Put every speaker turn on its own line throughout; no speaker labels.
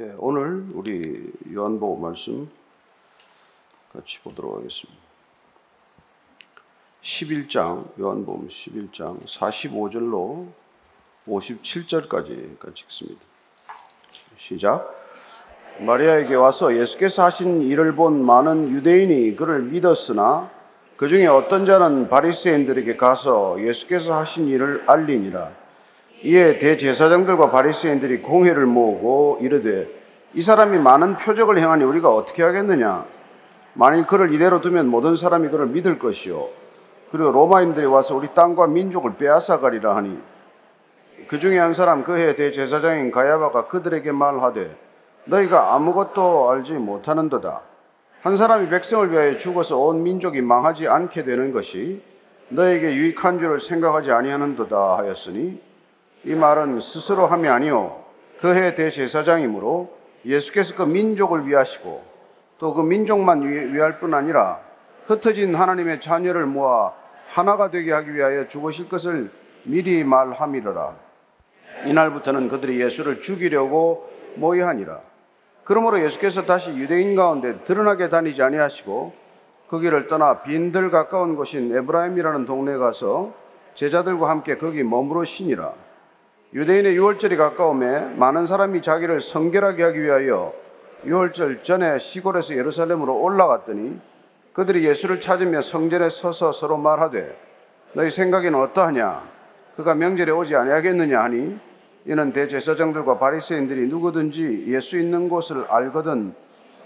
예, 오늘 우리 요한복음 말씀 같이 보도록 하겠습니다. 11장 요한복음 11장 45절로 57절까지 같이 읽습니다. 시작. 마리아에게 와서 예수께서 하신 일을 본 많은 유대인이 그를 믿었으나 그 중에 어떤 자는 바리새인들에게 가서 예수께서 하신 일을 알리니라. 이에 대제사장들과 바리새인들이 공회를 모으고 이르되 이 사람이 많은 표적을 행하니 우리가 어떻게 하겠느냐? 만일 그를 이대로 두면 모든 사람이 그를 믿을 것이요. 그리고 로마인들이 와서 우리 땅과 민족을 빼앗아 가리라 하니 그 중에 한 사람 그 해 대제사장인 가야바가 그들에게 말하되 너희가 아무것도 알지 못하는도다. 한 사람이 백성을 위하여 죽어서 온 민족이 망하지 않게 되는 것이 너에게 유익한 줄을 생각하지 아니하는도다 하였으니 이 말은 스스로 함이 아니요 그해 대제사장이므로 예수께서 그 민족을 위하시고 또 그 민족만 위할 뿐 아니라 흩어진 하나님의 자녀를 모아 하나가 되게 하기 위하여 죽으실 것을 미리 말함이러라. 이날부터는 그들이 예수를 죽이려고 모의하니라. 그러므로 예수께서 다시 유대인 가운데 드러나게 다니지 아니하시고 그 길을 떠나 빈들 가까운 곳인 에브라임이라는 동네에 가서 제자들과 함께 거기 머무르시니라. 유대인의 유월절이 가까움에 많은 사람이 자기를 성결하게 하기 위하여 유월절 전에 시골에서 예루살렘으로 올라갔더니 그들이 예수를 찾으며 성전에 서서 서로 말하되 너희 생각에는 어떠하냐? 그가 명절에 오지 아니하겠느냐 하니 이는 대제사장들과 바리새인들이 누구든지 예수 있는 곳을 알거든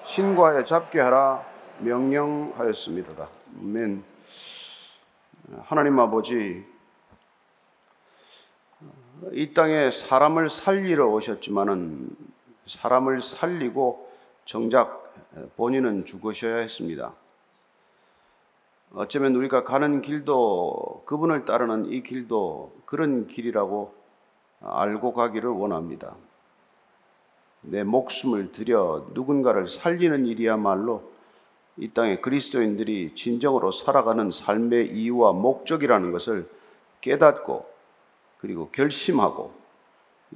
신고하여 잡게 하라 명령하였습니다. 아멘. 하나님 아버지 이 땅에 사람을 살리러 오셨지만은 사람을 살리고 정작 본인은 죽으셔야 했습니다. 어쩌면 우리가 가는 길도 그분을 따르는 이 길도 그런 길이라고 알고 가기를 원합니다. 내 목숨을 들여 누군가를 살리는 일이야말로 이 땅에 그리스도인들이 진정으로 살아가는 삶의 이유와 목적이라는 것을 깨닫고 그리고 결심하고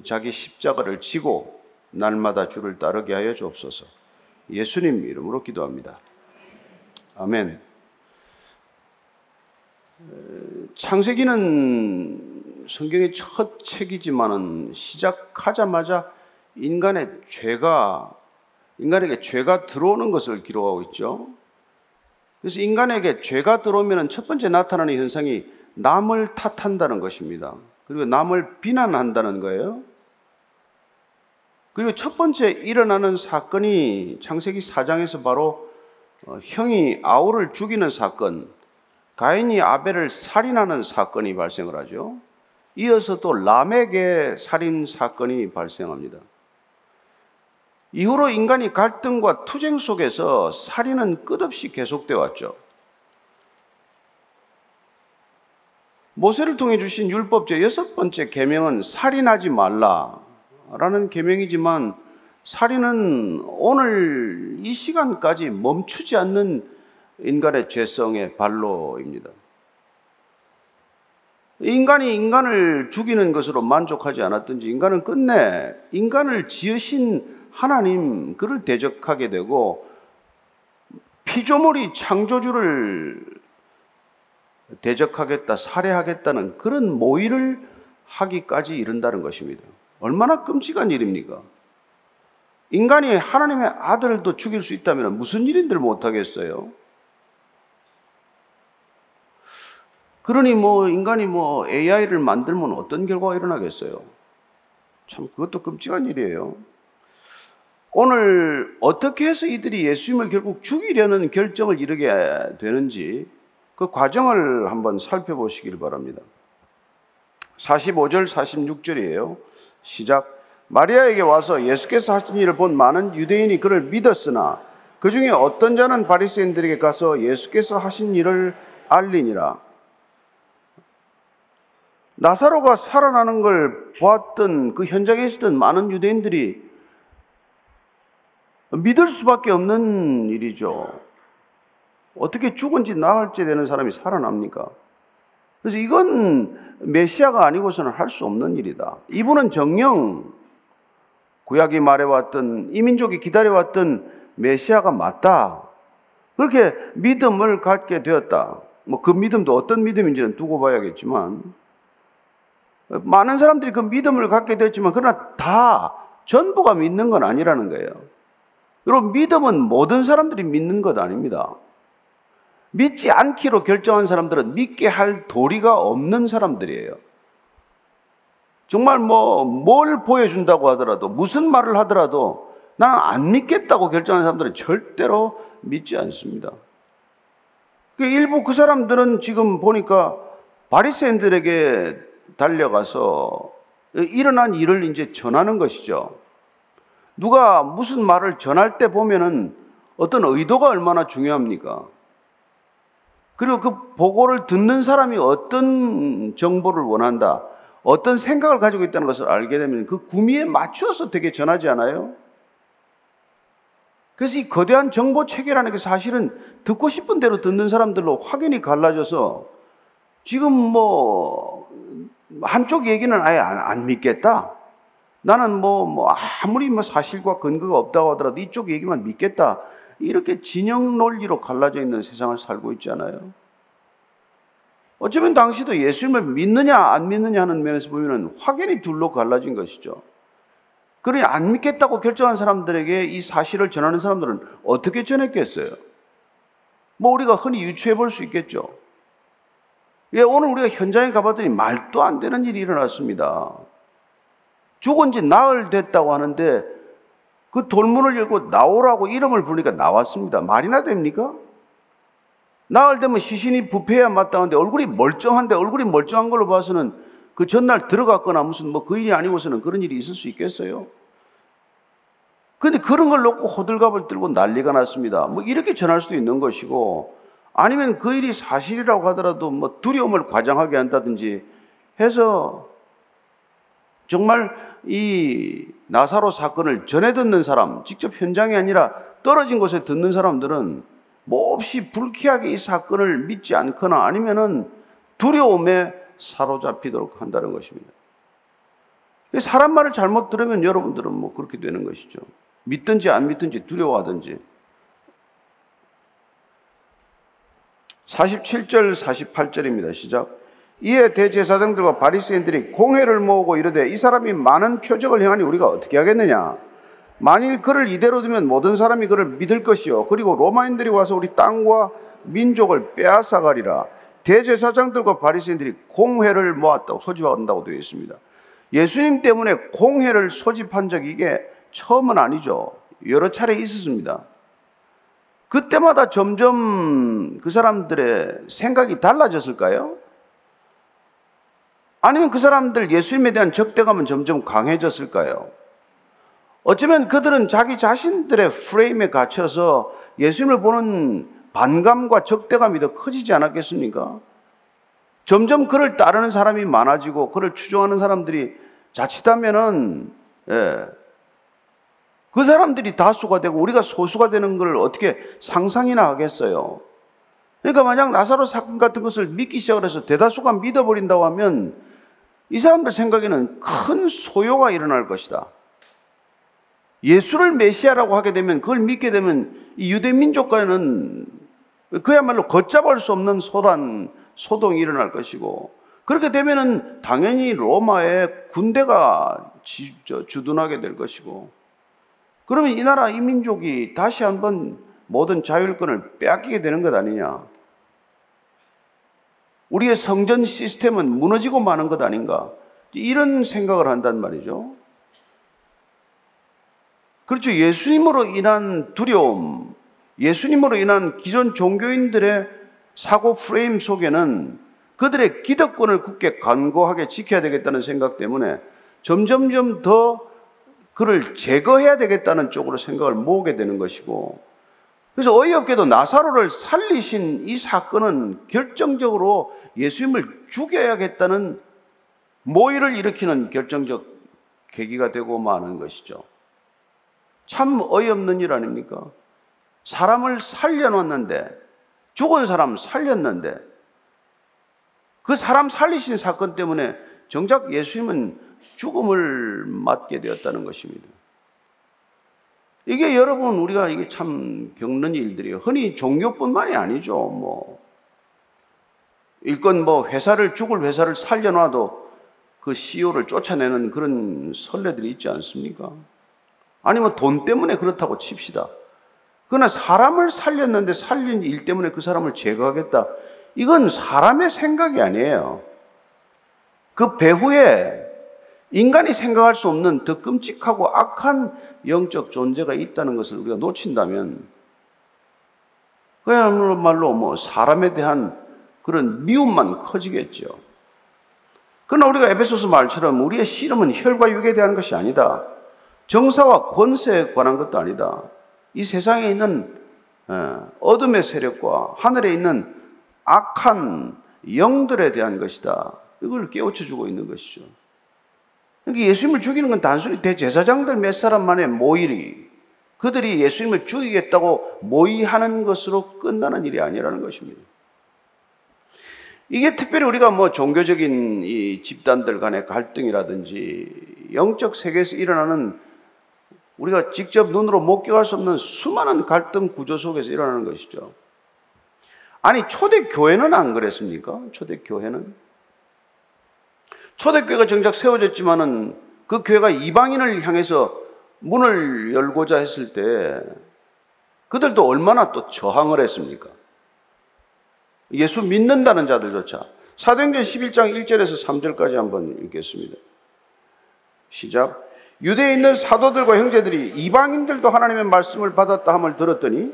자기 십자가를 지고 날마다 주를 따르게 하여 주옵소서. 예수님 이름으로 기도합니다. 아멘. 창세기는 성경의 첫 책이지만은 시작하자마자 인간의 죄가 인간에게 죄가 들어오는 것을 기록하고 있죠. 그래서 인간에게 죄가 들어오면 첫 번째 나타나는 현상이 남을 탓한다는 것입니다. 그리고 남을 비난한다는 거예요. 그리고 첫 번째 일어나는 사건이 창세기 4장에서 바로 어, 형이 아우를 죽이는 사건, 가인이 아벨을 살인하는 사건이 발생을 하죠. 이어서 또 람에게 살인 사건이 발생합니다. 이후로 인간이 갈등과 투쟁 속에서 살인은 끝없이 계속되어 왔죠. 모세를 통해 주신 율법제 여섯 번째 계명은 살인하지 말라라는 계명이지만 살인은 오늘 이 시간까지 멈추지 않는 인간의 죄성의 발로입니다. 인간이 인간을 죽이는 것으로 만족하지 않았든지 인간은 끝내 인간을 지으신 하나님 그를 대적하게 되고 피조물이 창조주를 대적하겠다, 살해하겠다는 그런 모의를 하기까지 이른다는 것입니다. 얼마나 끔찍한 일입니까? 인간이 하나님의 아들도 죽일 수 있다면 무슨 일인들 못하겠어요? 그러니 뭐 인간이 뭐 AI를 만들면 어떤 결과가 일어나겠어요? 참 그것도 끔찍한 일이에요. 오늘 어떻게 해서 이들이 예수님을 결국 죽이려는 결정을 이르게 되는지 그 과정을 한번 살펴보시길 바랍니다. 45절 46절이에요. 시작. 마리아에게 와서 예수께서 하신 일을 본 많은 유대인이 그를 믿었으나 그 중에 어떤 자는 바리새인들에게 가서 예수께서 하신 일을 알리니라. 나사로가 살아나는 걸 보았던 그 현장에 있었던 많은 유대인들이 믿을 수밖에 없는 일이죠. 어떻게 죽은 지 나흘째 되는 사람이 살아납니까? 그래서 이건 메시아가 아니고서는 할 수 없는 일이다. 이분은 정령 구약이 말해왔던 이민족이 기다려왔던 메시아가 맞다. 그렇게 믿음을 갖게 되었다. 뭐 그 믿음도 어떤 믿음인지는 두고 봐야겠지만 많은 사람들이 그 믿음을 갖게 됐지만 그러나 다 전부가 믿는 건 아니라는 거예요. 여러분 믿음은 모든 사람들이 믿는 것 아닙니다. 믿지 않기로 결정한 사람들은 믿게 할 도리가 없는 사람들이에요. 정말 뭐 뭘 보여준다고 하더라도 무슨 말을 하더라도 나는 안 믿겠다고 결정한 사람들은 절대로 믿지 않습니다. 그 일부 그 사람들은 지금 보니까 바리새인들에게 달려가서 일어난 일을 이제 전하는 것이죠. 누가 무슨 말을 전할 때 보면은 어떤 의도가 얼마나 중요합니까? 그리고 그 보고를 듣는 사람이 어떤 정보를 원한다, 어떤 생각을 가지고 있다는 것을 알게 되면 그 구미에 맞추어서 되게 전하지 않아요? 그래서 이 거대한 정보 체계라는 게 사실은 듣고 싶은 대로 듣는 사람들로 확연히 갈라져서 지금 뭐 한쪽 얘기는 아예 안, 안 믿겠다. 나는 뭐, 뭐 아무리 뭐 사실과 근거가 없다고 하더라도 이쪽 얘기만 믿겠다. 이렇게 진영 논리로 갈라져 있는 세상을 살고 있지 않아요? 어쩌면 당시도 예수님을 믿느냐 안 믿느냐 하는 면에서 보면 확연히 둘로 갈라진 것이죠. 그러니 안 믿겠다고 결정한 사람들에게 이 사실을 전하는 사람들은 어떻게 전했겠어요? 뭐 우리가 흔히 유추해 볼 수 있겠죠. 예, 오늘 우리가 현장에 가봤더니 말도 안 되는 일이 일어났습니다. 죽은 지 나흘 됐다고 하는데 그 돌문을 열고 나오라고 이름을 부르니까 나왔습니다. 말이나 됩니까? 나흘 되면 시신이 부패해야 마땅한데 얼굴이 멀쩡한데 얼굴이 멀쩡한 걸로 봐서는 그 전날 들어갔거나 무슨 뭐 그 일이 아니고서는 그런 일이 있을 수 있겠어요? 근데 그런 걸 놓고 호들갑을 들고 난리가 났습니다. 뭐 이렇게 전할 수도 있는 것이고 아니면 그 일이 사실이라고 하더라도 뭐 두려움을 과장하게 한다든지 해서 정말 이 나사로 사건을 전해 듣는 사람, 직접 현장이 아니라 떨어진 곳에 듣는 사람들은 몹시 불쾌하게 이 사건을 믿지 않거나 아니면은 두려움에 사로잡히도록 한다는 것입니다. 사람 말을 잘못 들으면 여러분들은 뭐 그렇게 되는 것이죠. 믿든지 안 믿든지 두려워하든지. 47절, 48절입니다. 시작. 이에 대제사장들과 바리새인들이 공회를 모으고 이르되 이 사람이 많은 표적을 행하니 우리가 어떻게 하겠느냐? 만일 그를 이대로 두면 모든 사람이 그를 믿을 것이요. 그리고 로마인들이 와서 우리 땅과 민족을 빼앗아 가리라. 대제사장들과 바리새인들이 공회를 모았다고 소집한다고 되어 있습니다. 예수님 때문에 공회를 소집한 적이 이게 처음은 아니죠. 여러 차례 있었습니다. 그때마다 점점 그 사람들의 생각이 달라졌을까요? 아니면 그 사람들 예수님에 대한 적대감은 점점 강해졌을까요? 어쩌면 그들은 자기 자신들의 프레임에 갇혀서 예수님을 보는 반감과 적대감이 더 커지지 않았겠습니까? 점점 그를 따르는 사람이 많아지고 그를 추종하는 사람들이 자칫하면은 예, 그 사람들이 다수가 되고 우리가 소수가 되는 걸 어떻게 상상이나 하겠어요? 그러니까 만약 나사로 사건 같은 것을 믿기 시작을 해서 대다수가 믿어버린다고 하면 이 사람들 생각에는 큰 소요가 일어날 것이다. 예수를 메시아라고 하게 되면 그걸 믿게 되면 이 유대 민족과는 그야말로 걷잡을 수 없는 소란 소동이 일어날 것이고 그렇게 되면은 당연히 로마의 군대가 주둔하게 될 것이고 그러면 이 나라 이 민족이 다시 한번 모든 자율권을 빼앗기게 되는 것 아니냐? 우리의 성전 시스템은 무너지고 마는 것 아닌가? 이런 생각을 한단 말이죠. 그렇죠. 예수님으로 인한 두려움, 예수님으로 인한 기존 종교인들의 사고 프레임 속에는 그들의 기득권을 굳게 간고하게 지켜야 되겠다는 생각 때문에 점점점 더 그를 제거해야 되겠다는 쪽으로 생각을 모으게 되는 것이고 그래서 어이없게도 나사로를 살리신 이 사건은 결정적으로 예수님을 죽여야겠다는 모의를 일으키는 결정적 계기가 되고 마는 것이죠. 참 어이없는 일 아닙니까? 사람을 살려놨는데, 죽은 사람 살렸는데, 그 사람 살리신 사건 때문에 정작 예수님은 죽음을 맞게 되었다는 것입니다. 이게 여러분 우리가 이게 참 겪는 일들이에요. 흔히 종교뿐만이 아니죠. 뭐 일건 뭐 회사를 죽을 회사를 살려놔도 그 CEO를 쫓아내는 그런 선례들이 있지 않습니까? 아니면 돈 때문에 그렇다고 칩시다. 그러나 사람을 살렸는데 살린 일 때문에 그 사람을 제거하겠다. 이건 사람의 생각이 아니에요. 그 배후에 인간이 생각할 수 없는 더 끔찍하고 악한 영적 존재가 있다는 것을 우리가 놓친다면 그야말로 뭐 사람에 대한 그런 미움만 커지겠죠. 그러나 우리가 에베소서 말처럼 우리의 씨름은 혈과 육에 대한 것이 아니다. 정사와 권세에 관한 것도 아니다. 이 세상에 있는 어, 어둠의 세력과 하늘에 있는 악한 영들에 대한 것이다. 이걸 깨우쳐 주고 있는 것이죠. 그러니까 예수님을 죽이는 건 단순히 대제사장들 몇 사람만의 모일이 그들이 예수님을 죽이겠다고 모의하는 것으로 끝나는 일이 아니라는 것입니다. 이게 특별히 우리가 뭐 종교적인 이 집단들 간의 갈등이라든지 영적 세계에서 일어나는 우리가 직접 눈으로 목격할 수 없는 수많은 갈등 구조 속에서 일어나는 것이죠. 아니, 초대교회는 안 그랬습니까? 초대교회는? 초대교회가 정작 세워졌지만은 그 교회가 이방인을 향해서 문을 열고자 했을 때 그들도 얼마나 또 저항을 했습니까? 예수 믿는다는 자들조차. 사도행전 11장 1절에서 3절까지 한번 읽겠습니다. 시작. 유대에 있는 사도들과 형제들이 이방인들도 하나님의 말씀을 받았다 함을 들었더니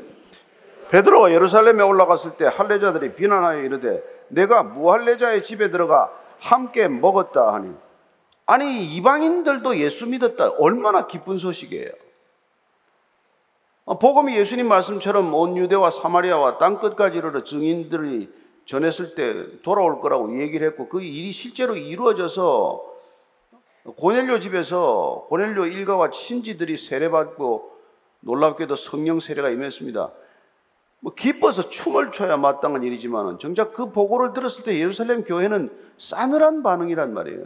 베드로가 예루살렘에 올라갔을 때 할례자들이 비난하여 이르되 내가 무할례자의 집에 들어가 함께 먹었다 하니 아니 이방인들도 예수 믿었다 얼마나 기쁜 소식이에요. 어, 복음이 예수님 말씀처럼 온 유대와 사마리아와 땅 끝까지 이르러 증인들이 전했을 때 돌아올 거라고 얘기를 했고 그 일이 실제로 이루어져서 고넬료 집에서 고넬료 일가와 친지들이 세례받고 놀랍게도 성령 세례가 임했습니다. 뭐 기뻐서 춤을 춰야 마땅한 일이지만 정작 그 보고를 들었을 때 예루살렘 교회는 싸늘한 반응이란 말이에요.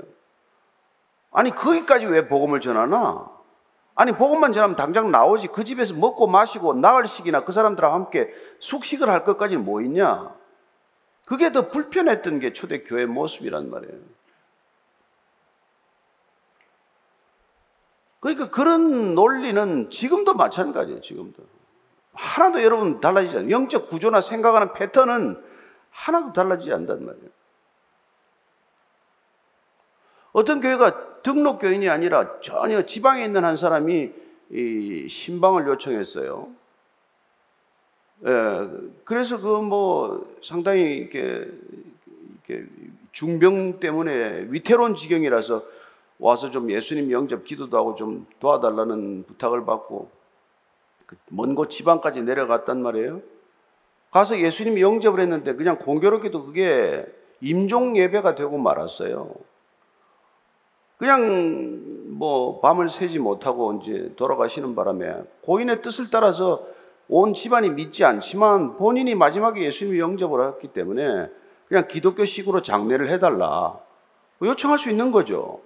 아니 거기까지 왜 복음을 전하나? 아니 복음만 전하면 당장 나오지 그 집에서 먹고 마시고 나흘씩이나 그 사람들과 함께 숙식을 할 것까지는 뭐 있냐? 그게 더 불편했던 게 초대 교회 모습이란 말이에요. 그러니까 그런 논리는 지금도 마찬가지예요, 지금도. 하나도 여러분 달라지지 않아요. 영적 구조나 생각하는 패턴은 하나도 달라지지 않단 말이에요. 어떤 교회가 등록 교인이 아니라 전혀 지방에 있는 한 사람이 이 신방을 요청했어요. 예, 그래서 그 뭐 상당히 이렇게, 이렇게 중병 때문에 위태로운 지경이라서 와서 좀 예수님 영접 기도도 하고 좀 도와달라는 부탁을 받고 그 먼 곳 지방까지 내려갔단 말이에요. 가서 예수님 영접을 했는데 그냥 공교롭게도 그게 임종 예배가 되고 말았어요. 그냥 뭐 밤을 새지 못하고 이제 돌아가시는 바람에 고인의 뜻을 따라서 온 집안이 믿지 않지만 본인이 마지막에 예수님 영접을 했기 때문에 그냥 기독교식으로 장례를 해달라 요청할 수 있는 거죠.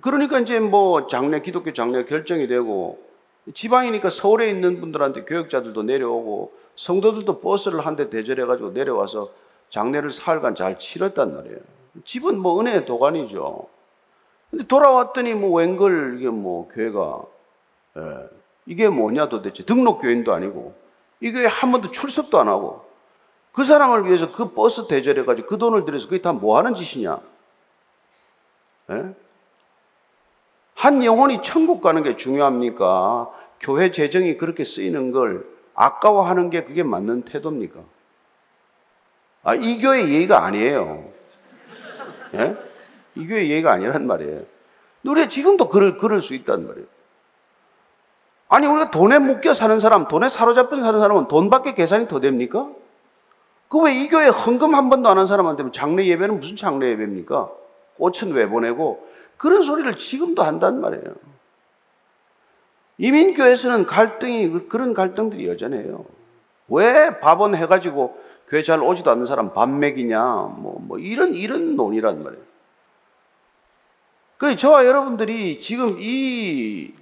그러니까 이제 뭐 장례, 기독교 장례 결정이 되고 지방이니까 서울에 있는 분들한테 교역자들도 내려오고 성도들도 버스를 한 대 대절해가지고 내려와서 장례를 사흘간 잘 치렀단 말이에요. 집은 뭐 은혜의 도가니죠. 근데 돌아왔더니 뭐 웬걸 이게 뭐 교회가 예, 이게 뭐냐 도대체 등록 교인도 아니고 이 교회 한 번도 출석도 안 하고 그 사람을 위해서 그 버스 대절해가지고 그 돈을 들여서 그게 다 뭐 하는 짓이냐? 예? 한 영혼이 천국 가는 게 중요합니까? 교회 재정이 그렇게 쓰이는 걸 아까워하는 게 그게 맞는 태도입니까? 아, 이 교회 예의가 아니에요. 예? 이 교회 예의가 아니란 말이에요. 우리가 지금도 그럴, 그럴 수 있단 말이에요. 아니, 우리가 돈에 묶여 사는 사람, 돈에 사로잡혀 사는 사람은 돈밖에 계산이 더 됩니까? 그 왜 이 교회 헌금 한 번도 안 한 사람한테 장례 예배는 무슨 장례 예배입니까? 꽃은 왜 보내고 그런 소리를 지금도 한단 말이에요. 이민교회에서는 갈등이, 그런 갈등들이 여전해요. 왜 밥은 해가지고 교회 잘 오지도 않는 사람 밥 먹이냐, 뭐, 뭐, 이런, 이런 논의란 말이에요. 그 저와 여러분들이 지금 이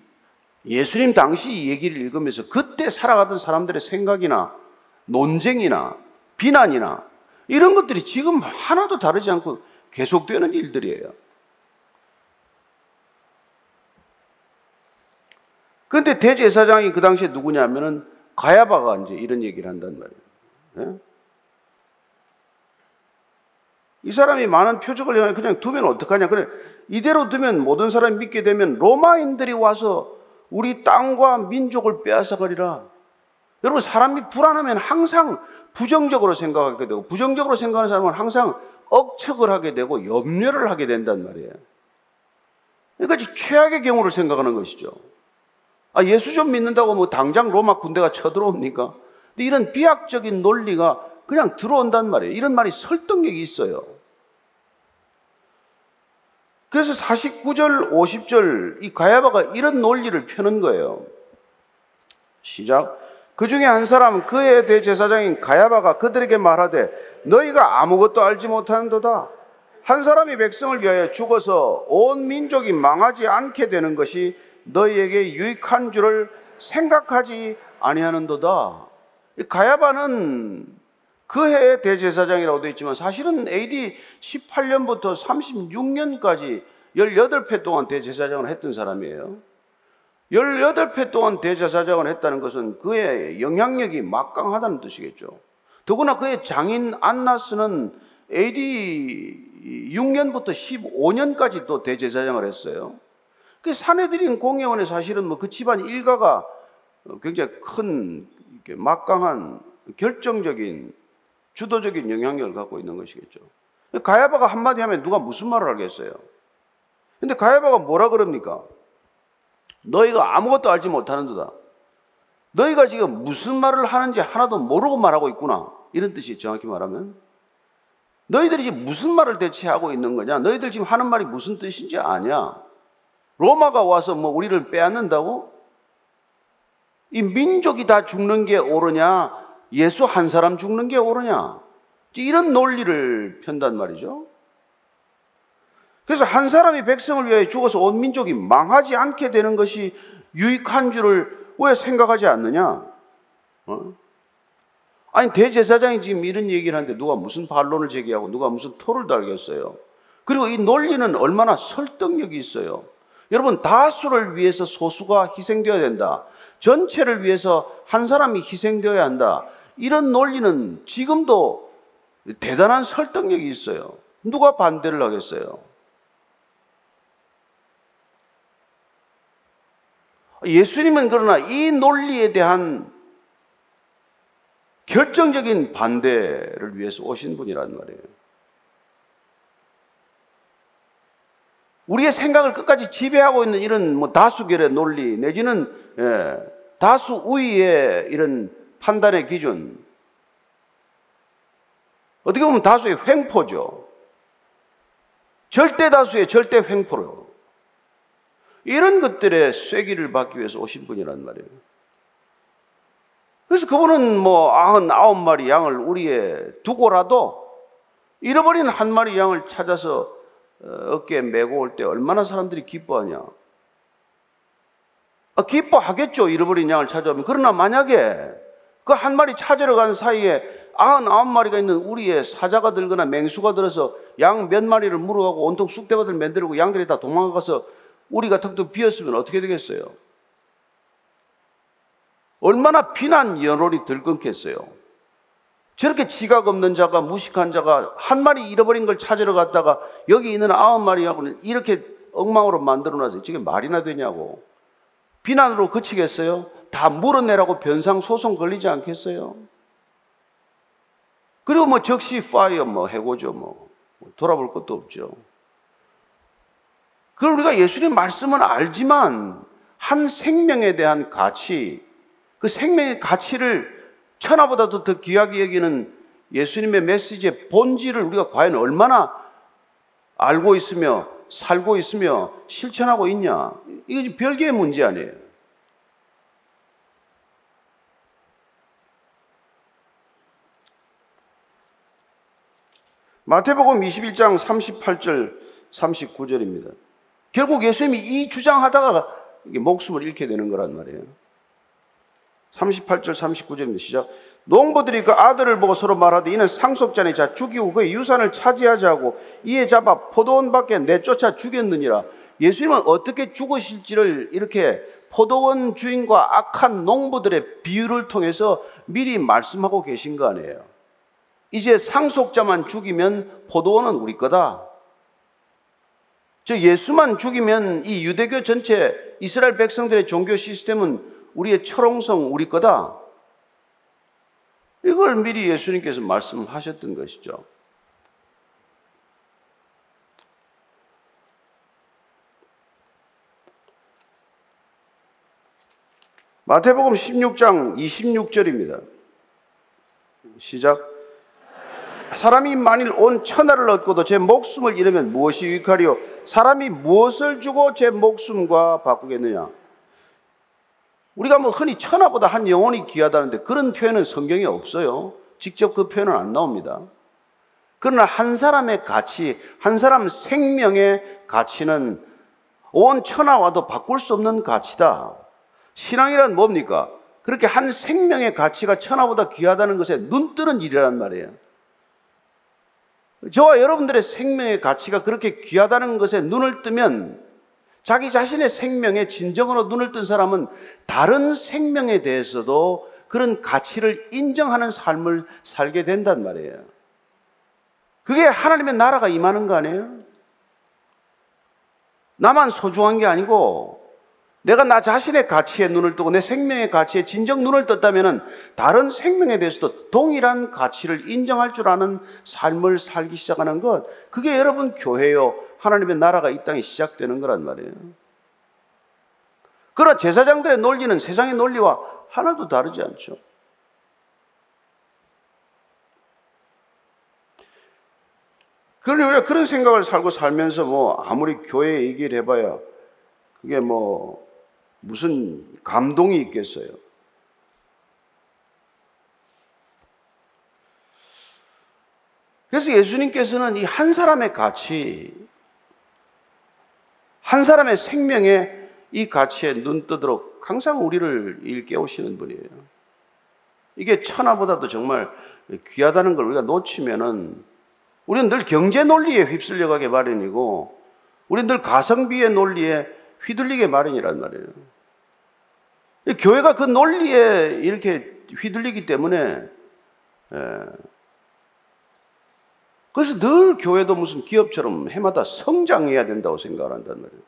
예수님 당시 이 얘기를 읽으면서 그때 살아가던 사람들의 생각이나 논쟁이나 비난이나 이런 것들이 지금 하나도 다르지 않고 계속되는 일들이에요. 근데 대제사장이 그 당시에 누구냐면은 가야바가 이제 이런 얘기를 한단 말이에요. 예? 이 사람이 많은 표적을 향해 그냥 두면 어떡하냐. 그래, 이대로 두면 모든 사람이 믿게 되면 로마인들이 와서 우리 땅과 민족을 빼앗아가리라. 여러분, 사람이 불안하면 항상 부정적으로 생각하게 되고, 부정적으로 생각하는 사람은 항상 억측을 하게 되고, 염려를 하게 된단 말이에요. 그러니까 최악의 경우를 생각하는 것이죠. 아, 예수 좀 믿는다고 뭐 당장 로마 군대가 쳐들어옵니까? 근데 이런 비약적인 논리가 그냥 들어온단 말이에요. 이런 말이 설득력이 있어요. 그래서 49절, 50절 이 가야바가 이런 논리를 펴는 거예요. 시작. 그 중에 한 사람 그의 대제사장인 가야바가 그들에게 말하되 너희가 아무것도 알지 못하는도다. 한 사람이 백성을 위하여 죽어서 온 민족이 망하지 않게 되는 것이 너희에게 유익한 줄을 생각하지 아니하는도다. 가야바는 그 해의 대제사장이라고 되어 있지만 사실은 AD 18년부터 36년까지 18회 동안 대제사장을 했던 사람이에요. 18회 동안 대제사장을 했다는 것은 그의 영향력이 막강하다는 뜻이겠죠. 더구나 그의 장인 안나스는 AD 6년부터 15년까지 또 대제사장을 했어요. 그 사내들인 공예원에 사실은 뭐 그 집안 일가가 굉장히 큰 막강한 결정적인 주도적인 영향력을 갖고 있는 것이겠죠. 가야바가 한마디 하면 누가 무슨 말을 하겠어요? 근데 가야바가 뭐라 그럽니까? 너희가 아무것도 알지 못하는 도다. 너희가 지금 무슨 말을 하는지 하나도 모르고 말하고 있구나. 이런 뜻이 정확히 말하면. 너희들이 지금 무슨 말을 대체 하고 있는 거냐? 너희들 지금 하는 말이 무슨 뜻인지 아냐? 로마가 와서 뭐 우리를 빼앗는다고? 이 민족이 다 죽는 게 옳으냐? 예수 한 사람 죽는 게 옳으냐? 이런 논리를 편단 말이죠. 그래서 한 사람이 백성을 위하여 죽어서 온 민족이 망하지 않게 되는 것이 유익한 줄을 왜 생각하지 않느냐? 어? 아니 대제사장이 지금 이런 얘기를 하는데 누가 무슨 반론을 제기하고 누가 무슨 토를 달겠어요? 그리고 이 논리는 얼마나 설득력이 있어요. 여러분 다수를 위해서 소수가 희생되어야 된다. 전체를 위해서 한 사람이 희생되어야 한다. 이런 논리는 지금도 대단한 설득력이 있어요. 누가 반대를 하겠어요? 예수님은 그러나 이 논리에 대한 결정적인 반대를 위해서 오신 분이란 말이에요. 우리의 생각을 끝까지 지배하고 있는 이런 뭐 다수결의 논리 내지는 예, 다수 우위의 이런 판단의 기준. 어떻게 보면 다수의 횡포죠. 절대 다수의 절대 횡포로. 이런 것들의 쐐기를 받기 위해서 오신 분이란 말이에요. 그래서 그분은 뭐 아흔 아홉 마리 양을 우리에 두고라도 잃어버린 한 마리 양을 찾아서 어, 어깨에 메고 올 때 얼마나 사람들이 기뻐하냐. 아, 기뻐하겠죠. 잃어버린 양을 찾아오면. 그러나 만약에 그 한 마리 찾으러 간 사이에 아흔 아홉 마리가 있는 우리의 사자가 들거나 맹수가 들어서 양 몇 마리를 물어가고 온통 쑥대밭을 만들고 양들이 다 도망가서 우리가 턱턱 비었으면 어떻게 되겠어요? 얼마나 비난 연월이 들끓겠어요. 저렇게 지각 없는 자가 무식한 자가 한 마리 잃어버린 걸 찾으러 갔다가 여기 있는 아홉 마리하고는 이렇게 엉망으로 만들어 놨어요. 저게 말이나 되냐고. 비난으로 그치겠어요? 다 물어내라고 변상 소송 걸리지 않겠어요? 그리고 뭐 적시 파이어 뭐 해고죠 뭐 돌아볼 것도 없죠. 그럼 우리가 예수님 말씀은 알지만 한 생명에 대한 가치, 그 생명의 가치를 천하보다도 더 귀하게 여기는 예수님의 메시지의 본질을 우리가 과연 얼마나 알고 있으며 살고 있으며 실천하고 있냐? 이거 별개의 문제 아니에요. 마태복음 21장 38절 39절입니다. 결국 예수님이 이 주장하다가 목숨을 잃게 되는 거란 말이에요. 38절 39절입니다. 시작. 농부들이 그 아들을 보고 서로 말하되 이는 상속자니 자 죽이고 그의 유산을 차지하자고 이에 잡아 포도원 밖에 내쫓아 죽였느니라. 예수님은 어떻게 죽으실지를 이렇게 포도원 주인과 악한 농부들의 비유를 통해서 미리 말씀하고 계신 거 아니에요. 이제 상속자만 죽이면 포도원은 우리 거다. 저 예수만 죽이면 이 유대교 전체 이스라엘 백성들의 종교 시스템은 우리의 철옹성 우리 거다. 이걸 미리 예수님께서 말씀하셨던 것이죠. 마태복음 16장 26절입니다. 시작. 사람이 만일 온 천하를 얻고도 제 목숨을 잃으면 무엇이 유익하리요? 사람이 무엇을 주고 제 목숨과 바꾸겠느냐? 우리가 뭐 흔히 천하보다 한 영혼이 귀하다는데 그런 표현은 성경에 없어요. 직접 그 표현은 안 나옵니다. 그러나 한 사람의 가치, 한 사람 생명의 가치는 온 천하와도 바꿀 수 없는 가치다. 신앙이란 뭡니까? 그렇게 한 생명의 가치가 천하보다 귀하다는 것에 눈 뜨는 일이란 말이에요. 저와 여러분들의 생명의 가치가 그렇게 귀하다는 것에 눈을 뜨면 자기 자신의 생명에 진정으로 눈을 뜬 사람은 다른 생명에 대해서도 그런 가치를 인정하는 삶을 살게 된단 말이에요. 그게 하나님의 나라가 임하는 거 아니에요? 나만 소중한 게 아니고 내가 나 자신의 가치에 눈을 뜨고 내 생명의 가치에 진정 눈을 떴다면 다른 생명에 대해서도 동일한 가치를 인정할 줄 아는 삶을 살기 시작하는 것, 그게 여러분 교회요. 하나님의 나라가 이 땅에 시작되는 거란 말이에요. 그러나 제사장들의 논리는 세상의 논리와 하나도 다르지 않죠. 그러니 우리가 그런 생각을 살고 살면서 뭐 아무리 교회 얘기를 해봐야 그게 뭐 무슨 감동이 있겠어요? 그래서 예수님께서는 이 한 사람의 가치, 한 사람의 생명에 이 가치에 눈 뜨도록 항상 우리를 일깨우시는 분이에요. 이게 천하보다도 정말 귀하다는 걸 우리가 놓치면은 우리는 늘 경제 논리에 휩쓸려 가게 마련이고 우리는 늘 가성비의 논리에 휘둘리게 마련이란 말이에요. 교회가 그 논리에 이렇게 휘둘리기 때문에 예. 그래서 늘 교회도 무슨 기업처럼 해마다 성장해야 된다고 생각을 한단 말이에요.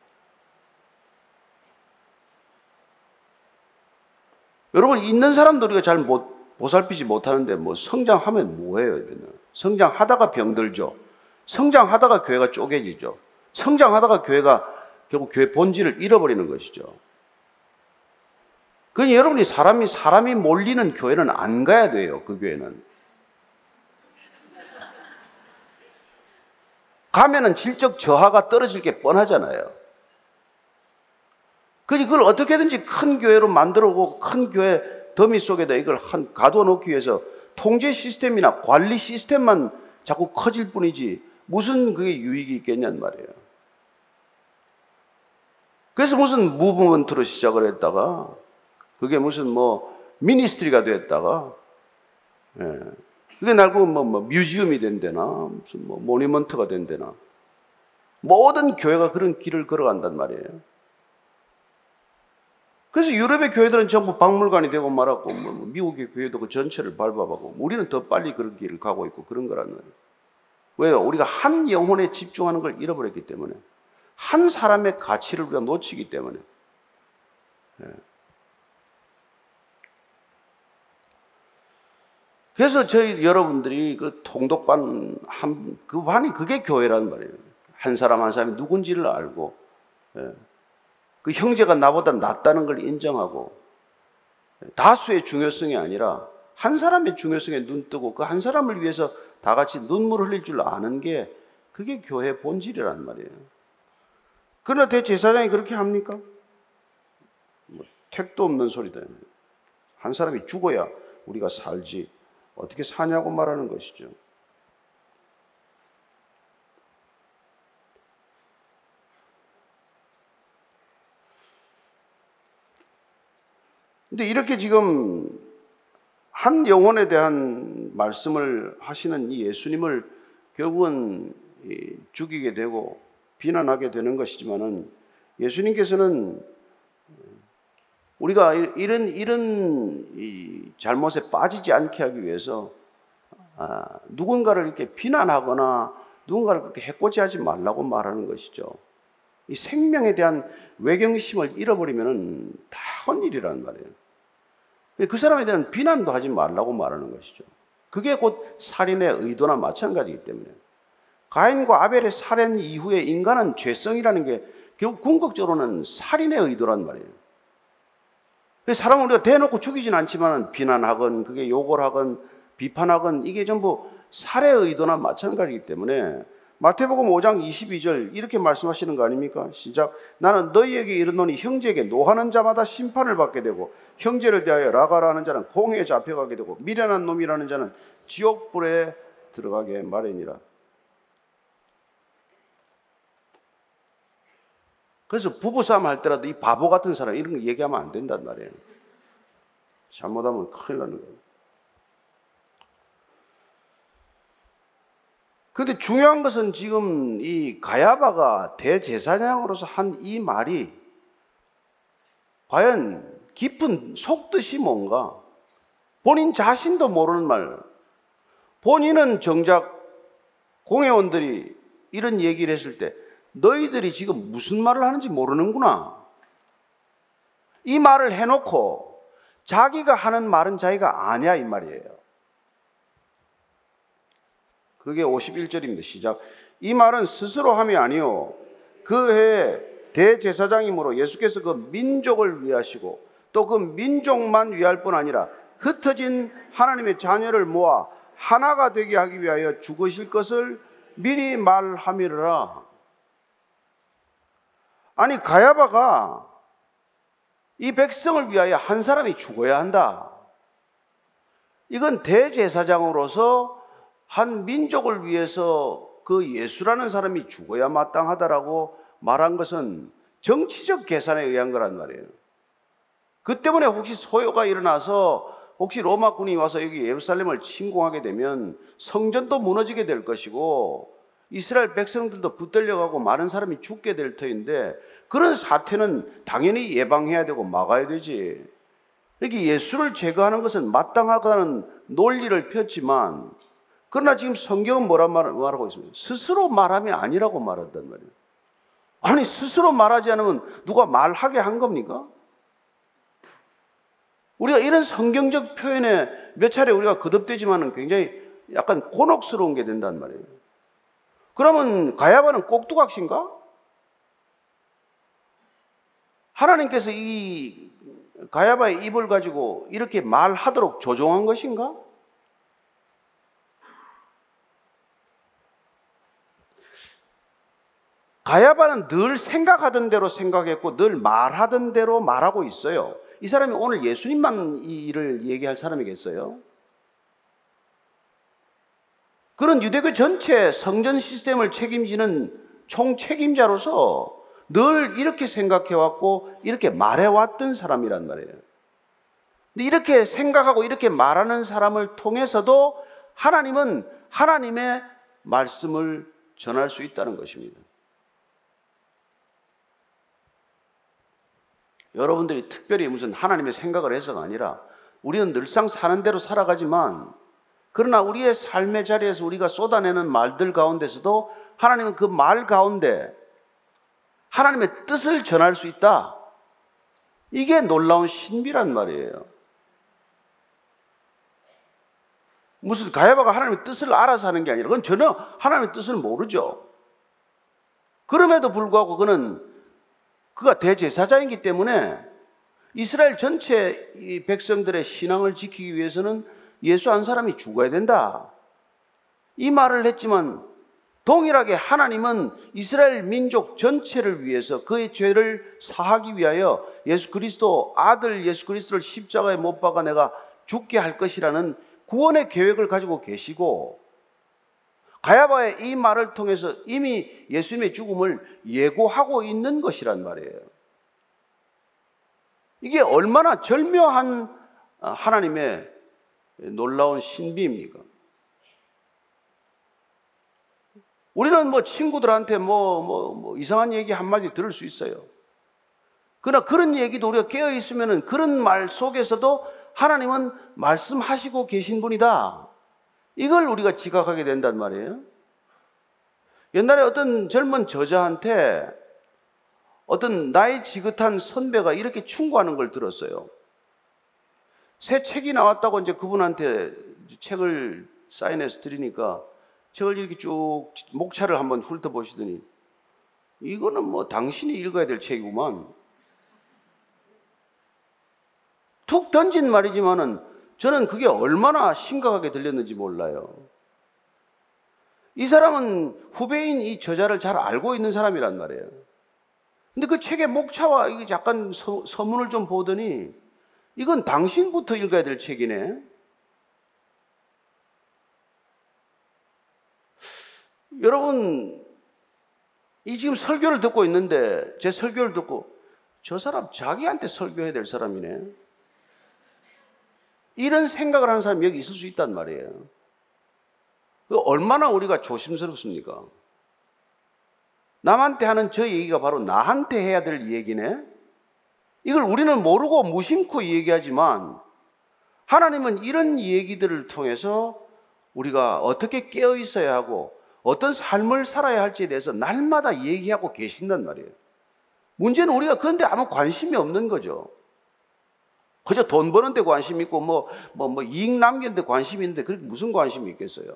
여러분 있는 사람도 우리가 잘 못, 보살피지 못하는데 뭐 성장하면 뭐예요? 성장하다가 병들죠. 성장하다가 교회가 쪼개지죠. 성장하다가 교회가 결국 교회 본질을 잃어버리는 것이죠. 그러니 여러분이 사람이 사람이 몰리는 교회는 안 가야 돼요. 그 교회는. 가면은 질적 저하가 떨어질 게 뻔하잖아요. 그걸 어떻게든지 큰 교회로 만들어오고 큰 교회 더미 속에다 이걸 한 가둬 놓기 위해서 통제 시스템이나 관리 시스템만 자꾸 커질 뿐이지 무슨 그게 유익이 있겠냔 말이에요. 그래서 무슨 무브먼트로 시작을 했다가 그게 무슨 뭐 미니스트리가 됐다가 예. 그게 날고 뭐, 뭐 뮤지엄이 된대나 무슨 뭐 모니먼트가 된대나 모든 교회가 그런 길을 걸어간단 말이에요. 그래서 유럽의 교회들은 전부 박물관이 되고 말았고 뭐, 뭐 미국의 교회도 그 전체를 밟아가고 우리는 더 빨리 그런 길을 가고 있고 그런 거란 말이에요. 왜요? 우리가 한 영혼에 집중하는 걸 잃어버렸기 때문에 한 사람의 가치를 우리가 놓치기 때문에 예. 그래서 저희 여러분들이 그 통독반 한, 그 반이 그게 교회란 말이에요. 한 사람 한 사람이 누군지를 알고, 예. 그 형제가 나보다 낫다는 걸 인정하고, 다수의 중요성이 아니라 한 사람의 중요성에 눈 뜨고 그 한 사람을 위해서 다 같이 눈물 흘릴 줄 아는 게 그게 교회 본질이란 말이에요. 그러나 대제사장이 그렇게 합니까? 뭐, 택도 없는 소리다. 한 사람이 죽어야 우리가 살지. 어떻게 사냐고 말하는 것이죠. 근데 이렇게 지금 한 영혼에 대한 말씀을 하시는 이 예수님을 결국은 죽이게 되고 비난하게 되는 것이지만은 예수님께서는 우리가 이런 이런 잘못에 빠지지 않게 하기 위해서 아, 누군가를 이렇게 비난하거나 누군가를 그렇게 해코지하지 말라고 말하는 것이죠. 이 생명에 대한 외경심을 잃어버리면 다한 일이란 말이에요. 그 사람에 대한 비난도 하지 말라고 말하는 것이죠. 그게 곧 살인의 의도나 마찬가지이기 때문에 가인과 아벨의 살인 이후에 인간은 죄성이라는 게 결국 궁극적으로는 살인의 의도란 말이에요. 사람을 우리가 대놓고 죽이진 않지만 비난하건 그게 욕을 하건 비판하건 이게 전부 살해 의도나 마찬가지이기 때문에 마태복음 5장 22절 이렇게 말씀하시는 거 아닙니까? 시작. 나는 너희에게 이르노니 형제에게 노하는 자마다 심판을 받게 되고 형제를 대하여 라가라는 자는 공회에 잡혀가게 되고 미련한 놈이라는 자는 지옥불에 들어가게 마련이라. 그래서 부부싸움 할 때라도 이 바보 같은 사람 이런 거 얘기하면 안 된단 말이에요. 잘못하면 큰일 나는 거예요. 근데 중요한 것은 지금 이 가야바가 대제사장으로서 한 이 말이 과연 깊은 속뜻이 뭔가? 본인 자신도 모르는 말. 본인은 정작 공회원들이 이런 얘기를 했을 때 너희들이 지금 무슨 말을 하는지 모르는구나. 이 말을 해놓고 자기가 하는 말은 자기가 아니야 이 말이에요. 그게 51절입니다. 시작. 이 말은 스스로 함이 아니요. 그 해에 대제사장이므로 예수께서 그 민족을 위하시고 또 그 민족만 위할 뿐 아니라 흩어진 하나님의 자녀를 모아 하나가 되게 하기 위하여 죽으실 것을 미리 말함이라. 아니 가야바가 이 백성을 위하여 한 사람이 죽어야 한다. 이건 대제사장으로서 한 민족을 위해서 그 예수라는 사람이 죽어야 마땅하다라고 말한 것은 정치적 계산에 의한 거란 말이에요. 그 때문에 혹시 소요가 일어나서 혹시 로마군이 와서 여기 예루살렘을 침공하게 되면 성전도 무너지게 될 것이고 이스라엘 백성들도 붙들려가고 많은 사람이 죽게 될 터인데 그런 사태는 당연히 예방해야 되고 막아야 되지. 이렇게 예수를 제거하는 것은 마땅하다는 논리를 폈지만 그러나 지금 성경은 뭐라 말하고 있습니까? 스스로 말함이 아니라고 말한단 말이에요. 아니, 스스로 말하지 않으면 누가 말하게 한 겁니까? 우리가 이런 성경적 표현에 몇 차례 우리가 거듭되지만은 굉장히 약간 곤혹스러운 게 된단 말이에요. 그러면 가야바는 꼭두각신가? 하나님께서 이 가야바의 입을 가지고 이렇게 말하도록 조종한 것인가? 가야바는 늘 생각하던 대로 생각했고 늘 말하던 대로 말하고 있어요. 이 사람이 오늘 예수님만 이 일을 얘기할 사람이겠어요? 그런 유대교 전체 성전 시스템을 책임지는 총 책임자로서 늘 이렇게 생각해왔고 이렇게 말해왔던 사람이란 말이에요. 근데 이렇게 생각하고 이렇게 말하는 사람을 통해서도 하나님은 하나님의 말씀을 전할 수 있다는 것입니다. 여러분들이 특별히 무슨 하나님의 생각을 해서가 아니라 우리는 늘상 사는 대로 살아가지만 그러나 우리의 삶의 자리에서 우리가 쏟아내는 말들 가운데서도 하나님은 그 말 가운데 하나님의 뜻을 전할 수 있다. 이게 놀라운 신비란 말이에요. 무슨 가야바가 하나님의 뜻을 알아서 하는 게 아니라 그건 전혀 하나님의 뜻을 모르죠. 그럼에도 불구하고 그는 그가 대제사장이기 때문에 이스라엘 전체 백성들의 신앙을 지키기 위해서는 예수 한 사람이 죽어야 된다. 이 말을 했지만 동일하게 하나님은 이스라엘 민족 전체를 위해서 그의 죄를 사하기 위하여 예수 그리스도 아들 예수 그리스도를 십자가에 못 박아 내가 죽게 할 것이라는 구원의 계획을 가지고 계시고 가야바의 이 말을 통해서 이미 예수님의 죽음을 예고하고 있는 것이란 말이에요. 이게 얼마나 절묘한 어, 하나님의 놀라운 신비입니까? 우리는 뭐 친구들한테 뭐, 뭐, 뭐 이상한 얘기 한마디 들을 수 있어요. 그러나 그런 얘기도 우리가 깨어 있으면은 그런 말 속에서도 하나님은 말씀하시고 계신 분이다. 이걸 우리가 지각하게 된단 말이에요. 옛날에 어떤 젊은 저자한테 어떤 나이 지긋한 선배가 이렇게 충고하는 걸 들었어요. 새 책이 나왔다고 이제 그분한테 책을 사인해서 드리니까 책을 이렇게 쭉 목차를 한번 훑어보시더니 이거는 뭐 당신이 읽어야 될 책이구만. 툭 던진 말이지만은 저는 그게 얼마나 심각하게 들렸는지 몰라요. 이 사람은 후배인 이 저자를 잘 알고 있는 사람이란 말이에요. 근데 그 책의 목차와 이게 약간 서, 서문을 좀 보더니 이건 당신부터 읽어야 될 책이네. 여러분, 이 지금 설교를 듣고 있는데 제 설교를 듣고 저 사람 자기한테 설교해야 될 사람이네. 이런 생각을 하는 사람이 여기 있을 수 있단 말이에요. 그 얼마나 우리가 조심스럽습니까? 남한테 하는 저 얘기가 바로 나한테 해야 될 얘기네? 이걸 우리는 모르고 무심코 얘기하지만 하나님은 이런 얘기들을 통해서 우리가 어떻게 깨어 있어야 하고 어떤 삶을 살아야 할지에 대해서 날마다 얘기하고 계신단 말이에요. 문제는 우리가 그런데 아무 관심이 없는 거죠. 그저 돈 버는 데 관심 있고 뭐, 뭐, 뭐 이익 남기는 데 관심이 있는데 그게 무슨 관심이 있겠어요?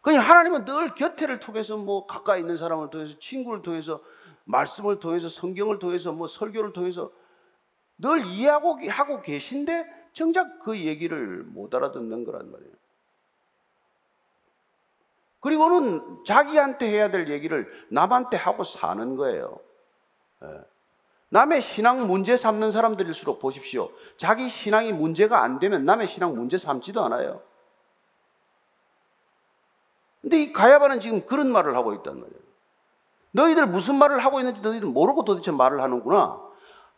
그냥 하나님은 늘 곁에를 통해서 뭐 가까이 있는 사람을 통해서 친구를 통해서 말씀을 통해서 성경을 통해서 뭐 설교를 통해서 늘 이해하고 하고 계신데 정작 그 얘기를 못 알아듣는 거란 말이에요. 그리고는 자기한테 해야 될 얘기를 남한테 하고 사는 거예요. 예. 남의 신앙 문제 삼는 사람들일수록 보십시오. 자기 신앙이 문제가 안 되면 남의 신앙 문제 삼지도 않아요. 근데 이 가야바는 지금 그런 말을 하고 있단 말이에요. 너희들 무슨 말을 하고 있는지 너희들 모르고 도대체 말을 하는구나.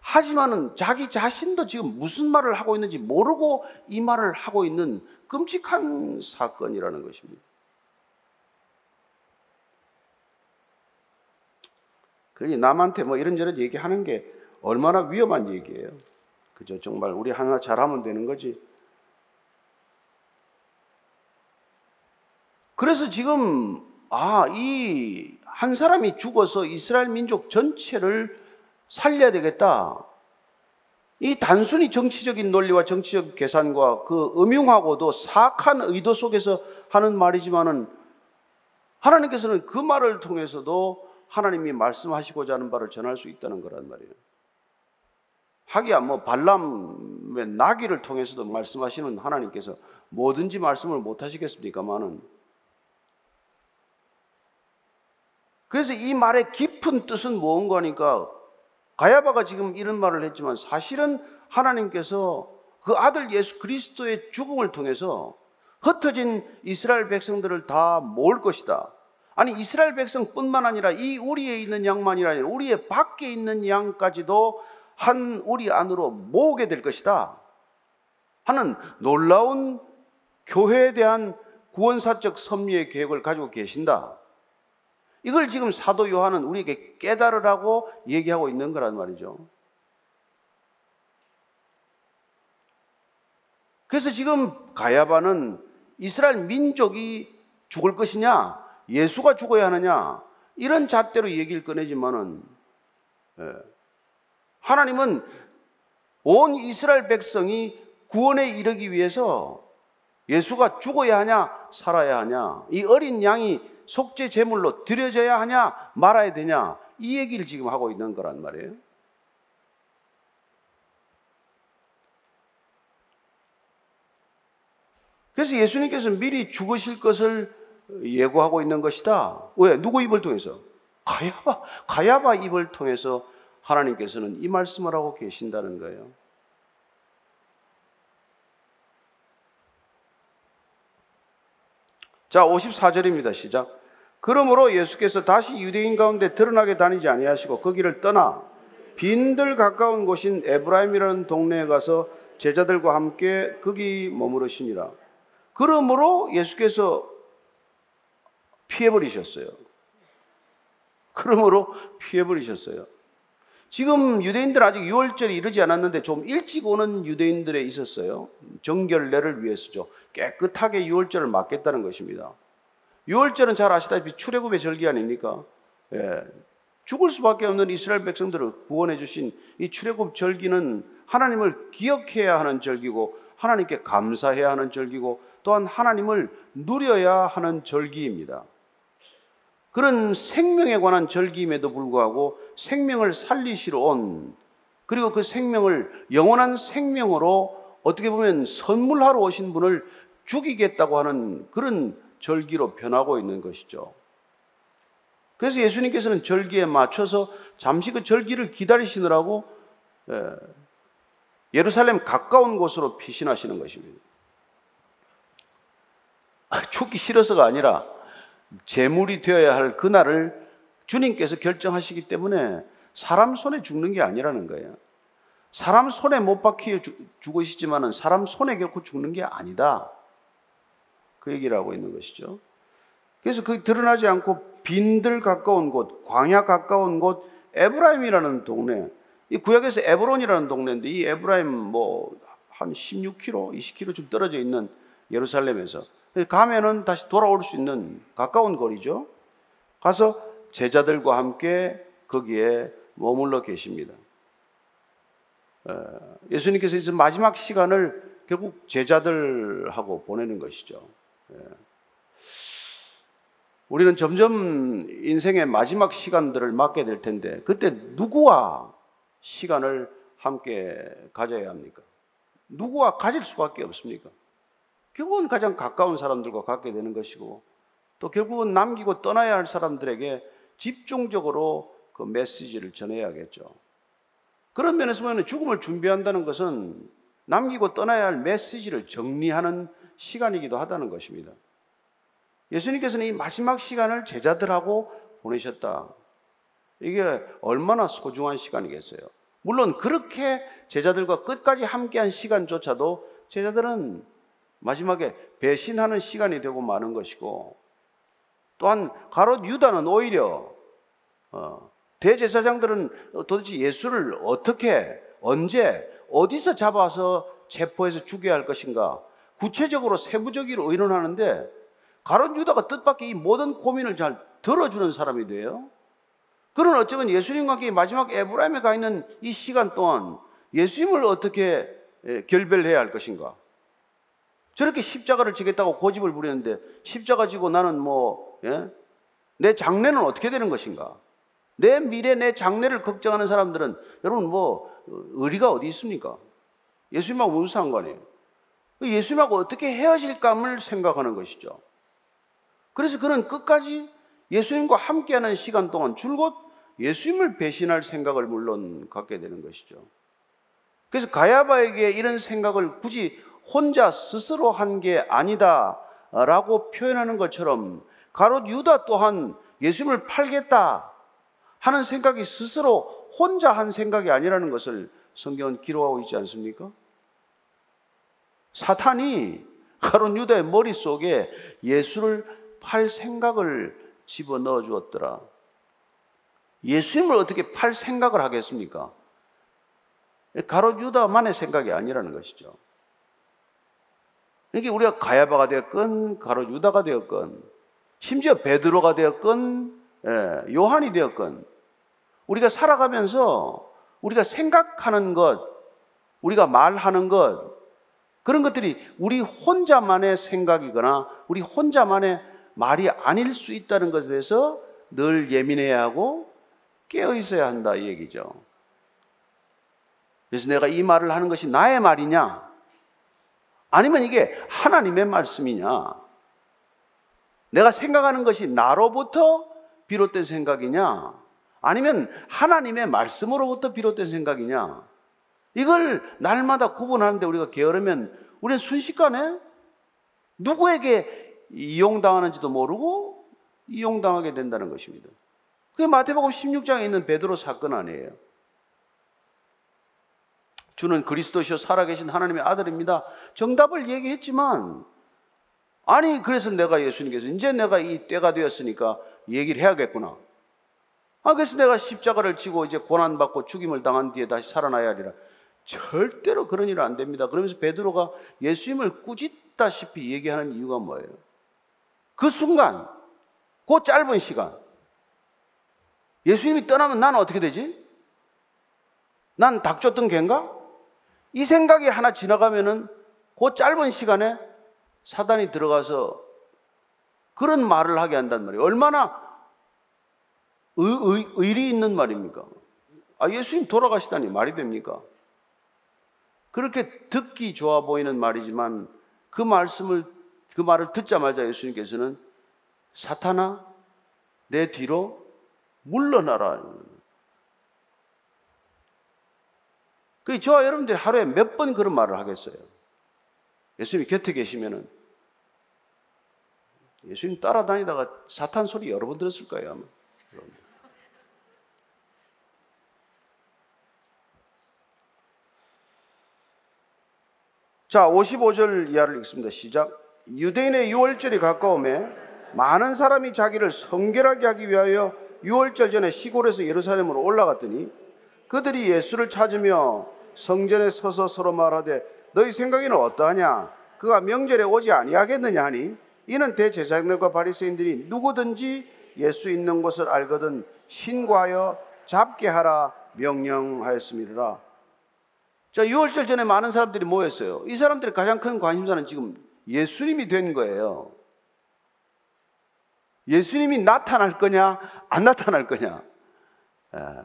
하지만은 자기 자신도 지금 무슨 말을 하고 있는지 모르고 이 말을 하고 있는 끔찍한 사건이라는 것입니다. 그러니 남한테 뭐 이런저런 얘기하는 게 얼마나 위험한 얘기예요. 그죠? 정말 우리 하나 잘하면 되는 거지. 그래서 지금 아, 이 한 사람이 죽어서 이스라엘 민족 전체를 살려야 되겠다. 이 단순히 정치적인 논리와 정치적 계산과 그 음흉하고도 사악한 의도 속에서 하는 말이지만은 하나님께서는 그 말을 통해서도 하나님이 말씀하시고자 하는 바를 전할 수 있다는 거란 말이에요. 하기야 뭐 발람의 나귀를 통해서도 말씀하시는 하나님께서 뭐든지 말씀을 못 하시겠습니까만은 그래서 이 말의 깊은 뜻은 무언가 하니까 가야바가 지금 이런 말을 했지만 사실은 하나님께서 그 아들 예수 그리스도의 죽음을 통해서 흩어진 이스라엘 백성들을 다 모을 것이다. 아니 이스라엘 백성뿐만 아니라 이 우리에 있는 양만이 아니라 우리의 밖에 있는 양까지도 한 우리 안으로 모으게 될 것이다. 하는 놀라운 교회에 대한 구원사적 섭리의 계획을 가지고 계신다. 이걸 지금 사도 요한은 우리에게 깨달으라고 얘기하고 있는 거란 말이죠. 그래서 지금 가야바는 이스라엘 민족이 죽을 것이냐, 예수가 죽어야 하느냐, 이런 잣대로 얘기를 꺼내지만은, 예. 하나님은 온 이스라엘 백성이 구원에 이르기 위해서 예수가 죽어야 하냐, 살아야 하냐, 이 어린 양이 속죄 제물로 드려져야 하냐 말아야 되냐 이 얘기를 지금 하고 있는 거란 말이에요. 그래서 예수님께서 미리 죽으실 것을 예고하고 있는 것이다. 왜? 누구 입을 통해서? 가야바, 가야바 입을 통해서 하나님께서는 이 말씀을 하고 계신다는 거예요. 자, 54절입니다. 시작. 그러므로 예수께서 다시 유대인 가운데 드러나게 다니지 아니하시고 거기를 떠나 빈들 가까운 곳인 에브라임이라는 동네에 가서 제자들과 함께 거기 머무르시니라. 그러므로 예수께서 피해버리셨어요. 그러므로 피해버리셨어요. 지금 유대인들 아직 6월절이 이르지 않았는데 좀 일찍 오는 유대인들에 있었어요. 정결례를 위해서죠. 깨끗하게 6월절을 맞겠다는 것입니다. 6월절은 잘 아시다시피 출애굽의 절기 아닙니까? 예. 죽을 수밖에 없는 이스라엘 백성들을 구원해 주신 이 출애굽 절기는 하나님을 기억해야 하는 절기고 하나님께 감사해야 하는 절기고 또한 하나님을 누려야 하는 절기입니다. 그런 생명에 관한 절기임에도 불구하고 생명을 살리시러 온 그리고 그 생명을 영원한 생명으로 어떻게 보면 선물하러 오신 분을 죽이겠다고 하는 그런 절기로 변하고 있는 것이죠. 그래서 예수님께서는 절기에 맞춰서 잠시 그 절기를 기다리시느라고 예, 예루살렘 가까운 곳으로 피신하시는 것입니다. 아, 죽기 싫어서가 아니라 재물이 되어야 할 그날을 주님께서 결정하시기 때문에 사람 손에 죽는 게 아니라는 거예요. 사람 손에 못 박혀 죽으시지만은 사람 손에 결코 죽는 게 아니다. 그 얘기를 하고 있는 것이죠. 그래서 그 드러나지 않고 빈들 가까운 곳, 광야 가까운 곳, 에브라임이라는 동네. 이 구약에서 에브론이라는 동네인데 이 에브라임 뭐 한 16km, 20km 좀 떨어져 있는 예루살렘에서 가면은 다시 돌아올 수 있는 가까운 거리죠. 가서 제자들과 함께 거기에 머물러 계십니다. 예수님께서 이제 마지막 시간을 결국 제자들하고 보내는 것이죠. 예. 우리는 점점 인생의 마지막 시간들을 맞게 될 텐데 그때 누구와 시간을 함께 가져야 합니까? 누구와 가질 수밖에 없습니까? 결국은 가장 가까운 사람들과 갖게 되는 것이고 또 결국은 남기고 떠나야 할 사람들에게 집중적으로 그 메시지를 전해야겠죠. 그런 면에서 보면 죽음을 준비한다는 것은 남기고 떠나야 할 메시지를 정리하는 시간이기도 하다는 것입니다. 예수님께서는 이 마지막 시간을 제자들하고 보내셨다. 이게 얼마나 소중한 시간이겠어요. 물론 그렇게 제자들과 끝까지 함께한 시간조차도 제자들은 마지막에 배신하는 시간이 되고 마는 것이고 또한 가롯 유다는 오히려 어, 대제사장들은 도대체 예수를 어떻게 언제 어디서 잡아서 체포해서 죽여야 할 것인가 구체적으로 세부적으로 의논하는데 가론 유다가 뜻밖의 이 모든 고민을 잘 들어주는 사람이 돼요. 그런 어쩌면 예수님과 함께 마지막 에브라임에 가 있는 이 시간 동안 예수님을 어떻게 결별해야 할 것인가? 저렇게 십자가를 지겠다고 고집을 부리는데 십자가 지고 나는 뭐, 예? 내 장래는 어떻게 되는 것인가? 내 미래, 내 장래를 걱정하는 사람들은 여러분 뭐, 의리가 어디 있습니까? 예수님하고 무슨 상관이에요? 예수님하고 어떻게 헤어질감을 생각하는 것이죠. 그래서 그는 끝까지 예수님과 함께하는 시간 동안 줄곧 예수님을 배신할 생각을 물론 갖게 되는 것이죠. 그래서 가야바에게 이런 생각을 굳이 혼자 스스로 한 게 아니다라고 표현하는 것처럼 가롯 유다 또한 예수님을 팔겠다 하는 생각이 스스로 혼자 한 생각이 아니라는 것을 성경은 기록하고 있지 않습니까? 사탄이 가롯 유다의 머릿속에 예수를 팔 생각을 집어 넣어 주었더라. 예수님을 어떻게 팔 생각을 하겠습니까? 가롯 유다만의 생각이 아니라는 것이죠. 이게 우리가 가야바가 되었건 가로 유다가 되었건 심지어 베드로가 되었건 예, 요한이 되었건 우리가 살아가면서 우리가 생각하는 것, 우리가 말하는 것 그런 것들이 우리 혼자만의 생각이거나 우리 혼자만의 말이 아닐 수 있다는 것에 대해서 늘 예민해야 하고 깨어 있어야 한다 이 얘기죠. 그래서 내가 이 말을 하는 것이 나의 말이냐? 아니면 이게 하나님의 말씀이냐? 내가 생각하는 것이 나로부터 비롯된 생각이냐? 아니면 하나님의 말씀으로부터 비롯된 생각이냐? 이걸 날마다 구분하는데 우리가 게으르면 우리는 순식간에 누구에게 이용당하는지도 모르고 이용당하게 된다는 것입니다. 그게 마태복음 16장에 있는 베드로 사건 아니에요. 주는 그리스도시요 살아계신 하나님의 아들입니다. 정답을 얘기했지만 아니 그래서 내가 예수님께서 이제 내가 이 때가 되었으니까 얘기를 해야겠구나. 아 그래서 내가 십자가를 지고 이제 고난 받고 죽임을 당한 뒤에 다시 살아나야 하리라. 절대로 그런 일은 안 됩니다. 그러면서 베드로가 예수님을 꾸짖다시피 얘기하는 이유가 뭐예요? 그 순간, 그 짧은 시간, 예수님이 떠나면 나는 어떻게 되지? 난 닥쳤던 개인가? 이 생각이 하나 지나가면은 그 짧은 시간에 사단이 들어가서 그런 말을 하게 한단 말이에요. 얼마나 의, 의, 의 리 있는 말입니까? 아, 예수님 돌아가시다니 말이 됩니까? 그렇게 듣기 좋아 보이는 말이지만 그 말씀을, 그 말을 듣자마자 예수님께서는 사탄아, 내 뒤로 물러나라. 그 저와 여러분들이 하루에 몇 번 그런 말을 하겠어요? 예수님이 곁에 계시면은 예수님 따라다니다가 사탄 소리 여러 번 들었을 거예요, 아마. 자, 55절 이하를 읽습니다. 시작. 유대인의 유월절이 가까움에 많은 사람이 자기를 성결하게 하기 위하여 유월절 전에 시골에서 예루살렘으로 올라갔더니 그들이 예수를 찾으며 성전에 서서 서로 말하되 너희 생각에는 어떠하냐? 그가 명절에 오지 아니하겠느냐 하니 이는 대제사장들과 바리새인들이 누구든지 예수 있는 곳을 알거든 신고하여 잡게 하라 명령하였음이라. 자, 6월절 전에 많은 사람들이 모였어요. 이 사람들의 가장 큰 관심사는 지금 예수님이 된 거예요. 예수님이 나타날 거냐, 안 나타날 거냐. 아,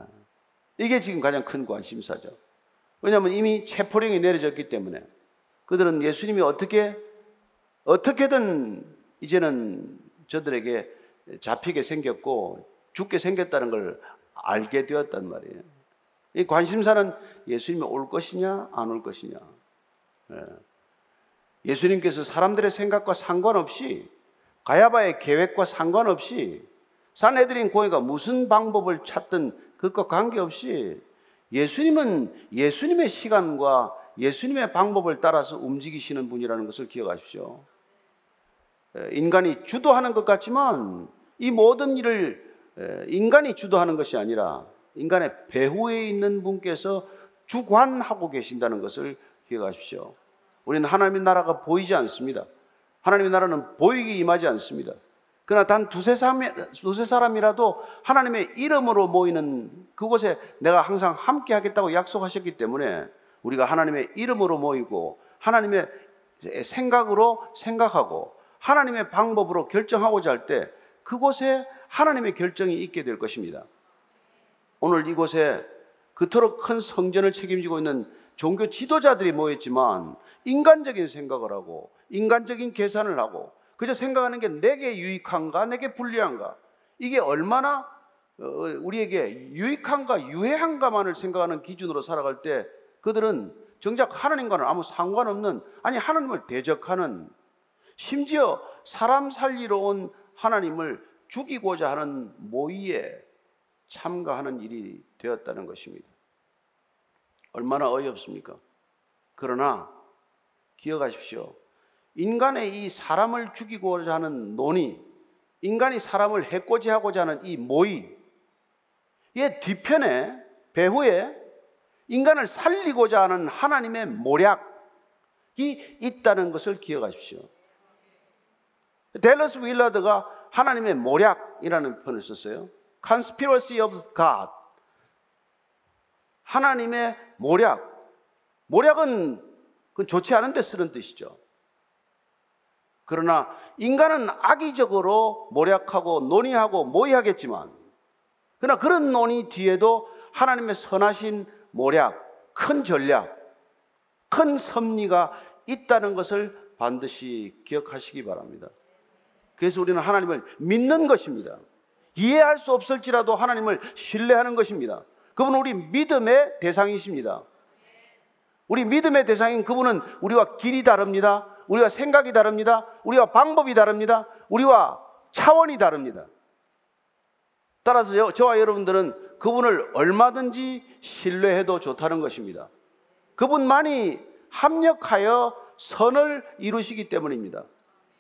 이게 지금 가장 큰 관심사죠. 왜냐하면 이미 체포령이 내려졌기 때문에 그들은 예수님이 어떻게, 어떻게든 이제는 저들에게 잡히게 생겼고 죽게 생겼다는 걸 알게 되었단 말이에요. 이 관심사는 예수님이 올 것이냐, 안 올 것이냐. 예. 예수님께서 사람들의 생각과 상관없이 가야바의 계획과 상관없이 산헤드린 고해가 무슨 방법을 찾든 그것과 관계없이 예수님은 예수님의 시간과 예수님의 방법을 따라서 움직이시는 분이라는 것을 기억하십시오. 예, 인간이 주도하는 것 같지만 이 모든 일을 예, 인간이 주도하는 것이 아니라 인간의 배후에 있는 분께서 주관하고 계신다는 것을 기억하십시오. 우리는 하나님의 나라가 보이지 않습니다. 하나님의 나라는 보이기 임하지 않습니다. 그러나 단 두세, 사람, 두세 사람이라도 하나님의 이름으로 모이는 그곳에 내가 항상 함께 하겠다고 약속하셨기 때문에 우리가 하나님의 이름으로 모이고 하나님의 생각으로 생각하고 하나님의 방법으로 결정하고자 할 때 그곳에 하나님의 결정이 있게 될 것입니다. 오늘 이곳에 그토록 큰 성전을 책임지고 있는 종교 지도자들이 모였지만 인간적인 생각을 하고 인간적인 계산을 하고 그저 생각하는 게 내게 유익한가 내게 불리한가 이게 얼마나 어, 우리에게 유익한가 유해한가만을 생각하는 기준으로 살아갈 때 그들은 정작 하나님과는 아무 상관없는 아니 하나님을 대적하는 심지어 사람 살리러 온 하나님을 죽이고자 하는 모의에 참가하는 일이 되었다는 것입니다. 얼마나 어이없습니까? 그러나 기억하십시오. 인간의 이 사람을 죽이고자 하는 논의, 인간이 사람을 해코지하고자 하는 이 모의, 이 뒤편에 배후에 인간을 살리고자 하는 하나님의 모략이 있다는 것을 기억하십시오. 델러스 윌라드가 하나님의 모략이라는 표현을 썼어요. conspiracy of God. 하나님의 모략. 모략은 그건 좋지 않은데 쓰는 뜻이죠. 그러나 인간은 악의적으로 모략하고 논의하고 모의하겠지만, 그러나 그런 논의 뒤에도 하나님의 선하신 모략, 큰 전략, 큰 섭리가 있다는 것을 반드시 기억하시기 바랍니다. 그래서 우리는 하나님을 믿는 것입니다. 이해할 수 없을지라도 하나님을 신뢰하는 것입니다. 그분은 우리 믿음의 대상이십니다. 우리 믿음의 대상인 그분은 우리와 길이 다릅니다. 우리와 생각이 다릅니다. 우리와 방법이 다릅니다. 우리와 차원이 다릅니다. 따라서 저와 여러분들은 그분을 얼마든지 신뢰해도 좋다는 것입니다. 그분만이 합력하여 선을 이루시기 때문입니다.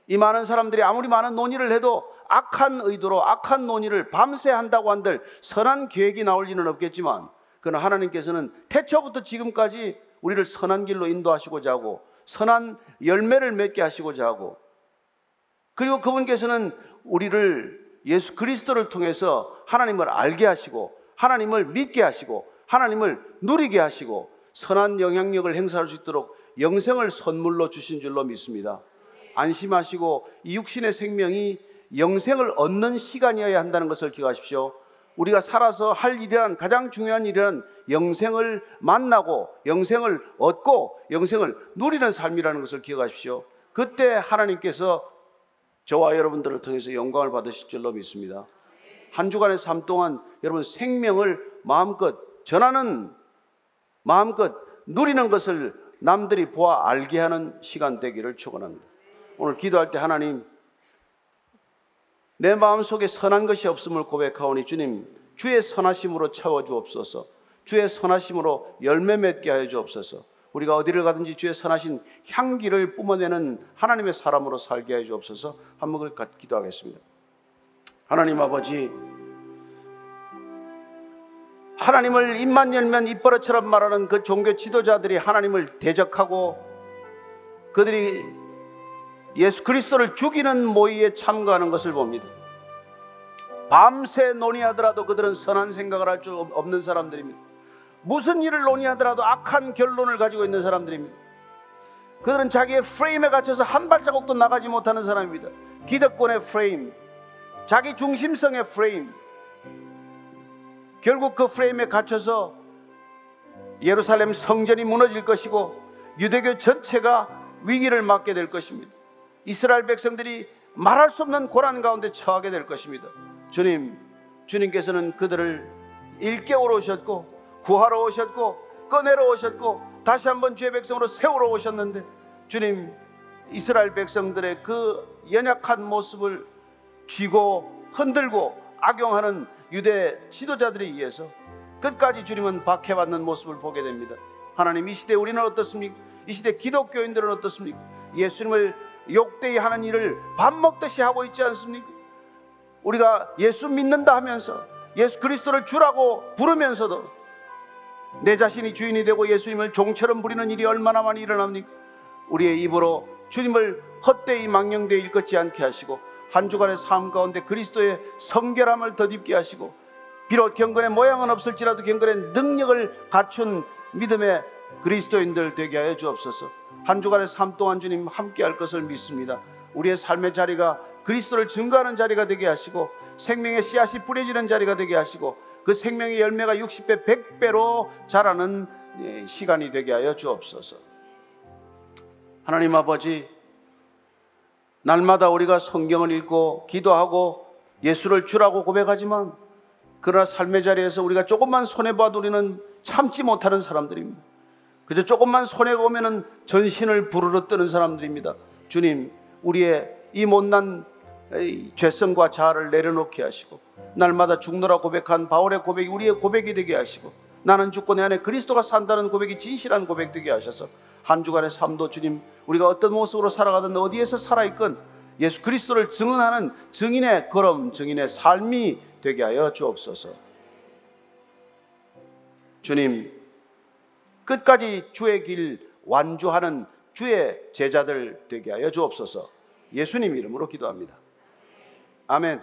이 많은 사람들이 아무리 많은 논의를 해도 악한 의도로 악한 논의를 밤새 한다고 한들 선한 계획이 나올 리는 없겠지만 그러나 하나님께서는 태초부터 지금까지 우리를 선한 길로 인도하시고자 하고 선한 열매를 맺게 하시고자 하고 그리고 그분께서는 우리를 예수 그리스도를 통해서 하나님을 알게 하시고 하나님을 믿게 하시고 하나님을 누리게 하시고 선한 영향력을 행사할 수 있도록 영생을 선물로 주신 줄로 믿습니다. 안심하시고 이 육신의 생명이 영생을 얻는 시간이어야 한다는 것을 기억하십시오. 우리가 살아서 할 일이란 가장 중요한 일이란 영생을 만나고 영생을 얻고 영생을 누리는 삶이라는 것을 기억하십시오. 그때 하나님께서 저와 여러분들을 통해서 영광을 받으실 줄로 믿습니다. 한 주간의 삶 동안 여러분 생명을 마음껏 전하는 마음껏 누리는 것을 남들이 보아 알게 하는 시간 되기를 축원합니다. 오늘 기도할 때 하나님 내 마음속에 선한 것이 없음을 고백하오니 주님 주의 선하심으로 채워 주옵소서. 주의 선하심으로 열매 맺게 하여 주옵소서. 우리가 어디를 가든지 주의 선하신 향기를 뿜어내는 하나님의 사람으로 살게 하여 주옵소서. 한목을 기도하겠습니다. 하나님 아버지 하나님을 입만 열면 입버릇처럼 말하는 그 종교 지도자들이 하나님을 대적하고 그들이 예수 그리스도를 죽이는 모의에 참가하는 것을 봅니다. 밤새 논의하더라도 그들은 선한 생각을 할 줄 없는 사람들입니다. 무슨 일을 논의하더라도 악한 결론을 가지고 있는 사람들입니다. 그들은 자기의 프레임에 갇혀서 한 발자국도 나가지 못하는 사람입니다. 기득권의 프레임, 자기 중심성의 프레임. 결국 그 프레임에 갇혀서 예루살렘 성전이 무너질 것이고 유대교 전체가 위기를 맞게 될 것입니다. 이스라엘 백성들이 말할 수 없는 고난 가운데 처하게 될 것입니다. 주님, 주님께서는 그들을 일깨우러 오셨고 구하러 오셨고 꺼내러 오셨고 다시 한번 주의 백성으로 세우러 오셨는데 주님 이스라엘 백성들의 그 연약한 모습을 쥐고 흔들고 악용하는 유대 지도자들에 의해서 끝까지 주님은 박해받는 모습을 보게 됩니다. 하나님 이 시대 우리는 어떻습니까? 이 시대 기독교인들은 어떻습니까? 예수님을 욕되이 하는 일을 밥 먹듯이 하고 있지 않습니까? 우리가 예수 믿는다 하면서 예수 그리스도를 주라고 부르면서도 내 자신이 주인이 되고 예수님을 종처럼 부리는 일이 얼마나 많이 일어납니까? 우리의 입으로 주님을 헛되이 망령되이 일컫지 않게 하시고 한 주간의 삶 가운데 그리스도의 성결함을 덧입게 하시고 비록 경건의 모양은 없을지라도 경건의 능력을 갖춘 믿음의 그리스도인들 되게 하여 주옵소서. 한 주간의 삶 동안 주님 함께 할 것을 믿습니다. 우리의 삶의 자리가 그리스도를 증거하는 자리가 되게 하시고 생명의 씨앗이 뿌려지는 자리가 되게 하시고 그 생명의 열매가 60배, 100배로 자라는 예, 시간이 되게 하여 주옵소서. 하나님 아버지, 날마다 우리가 성경을 읽고 기도하고 예수를 주라고 고백하지만 그러나 삶의 자리에서 우리가 조금만 손해봐도 우리는 참지 못하는 사람들입니다. 그저 조금만 손해가 오면은 전신을 부르르 뜨는 사람들입니다. 주님, 우리의 이 못난 죄성과 자아를 내려놓게 하시고 날마다 죽노라 고백한 바울의 고백이 우리의 고백이 되게 하시고 나는 죽고 내 안에 그리스도가 산다는 고백이 진실한 고백 되게 하셔서 한 주간의 삶도 주님 우리가 어떤 모습으로 살아가든 어디에서 살아있건 예수 그리스도를 증언하는 증인의 걸음 증인의 삶이 되게 하여 주옵소서 주님 끝까지 주의 길 완주하는 주의 제자들 되게 하여 주옵소서 예수님 이름으로 기도합니다. 아멘.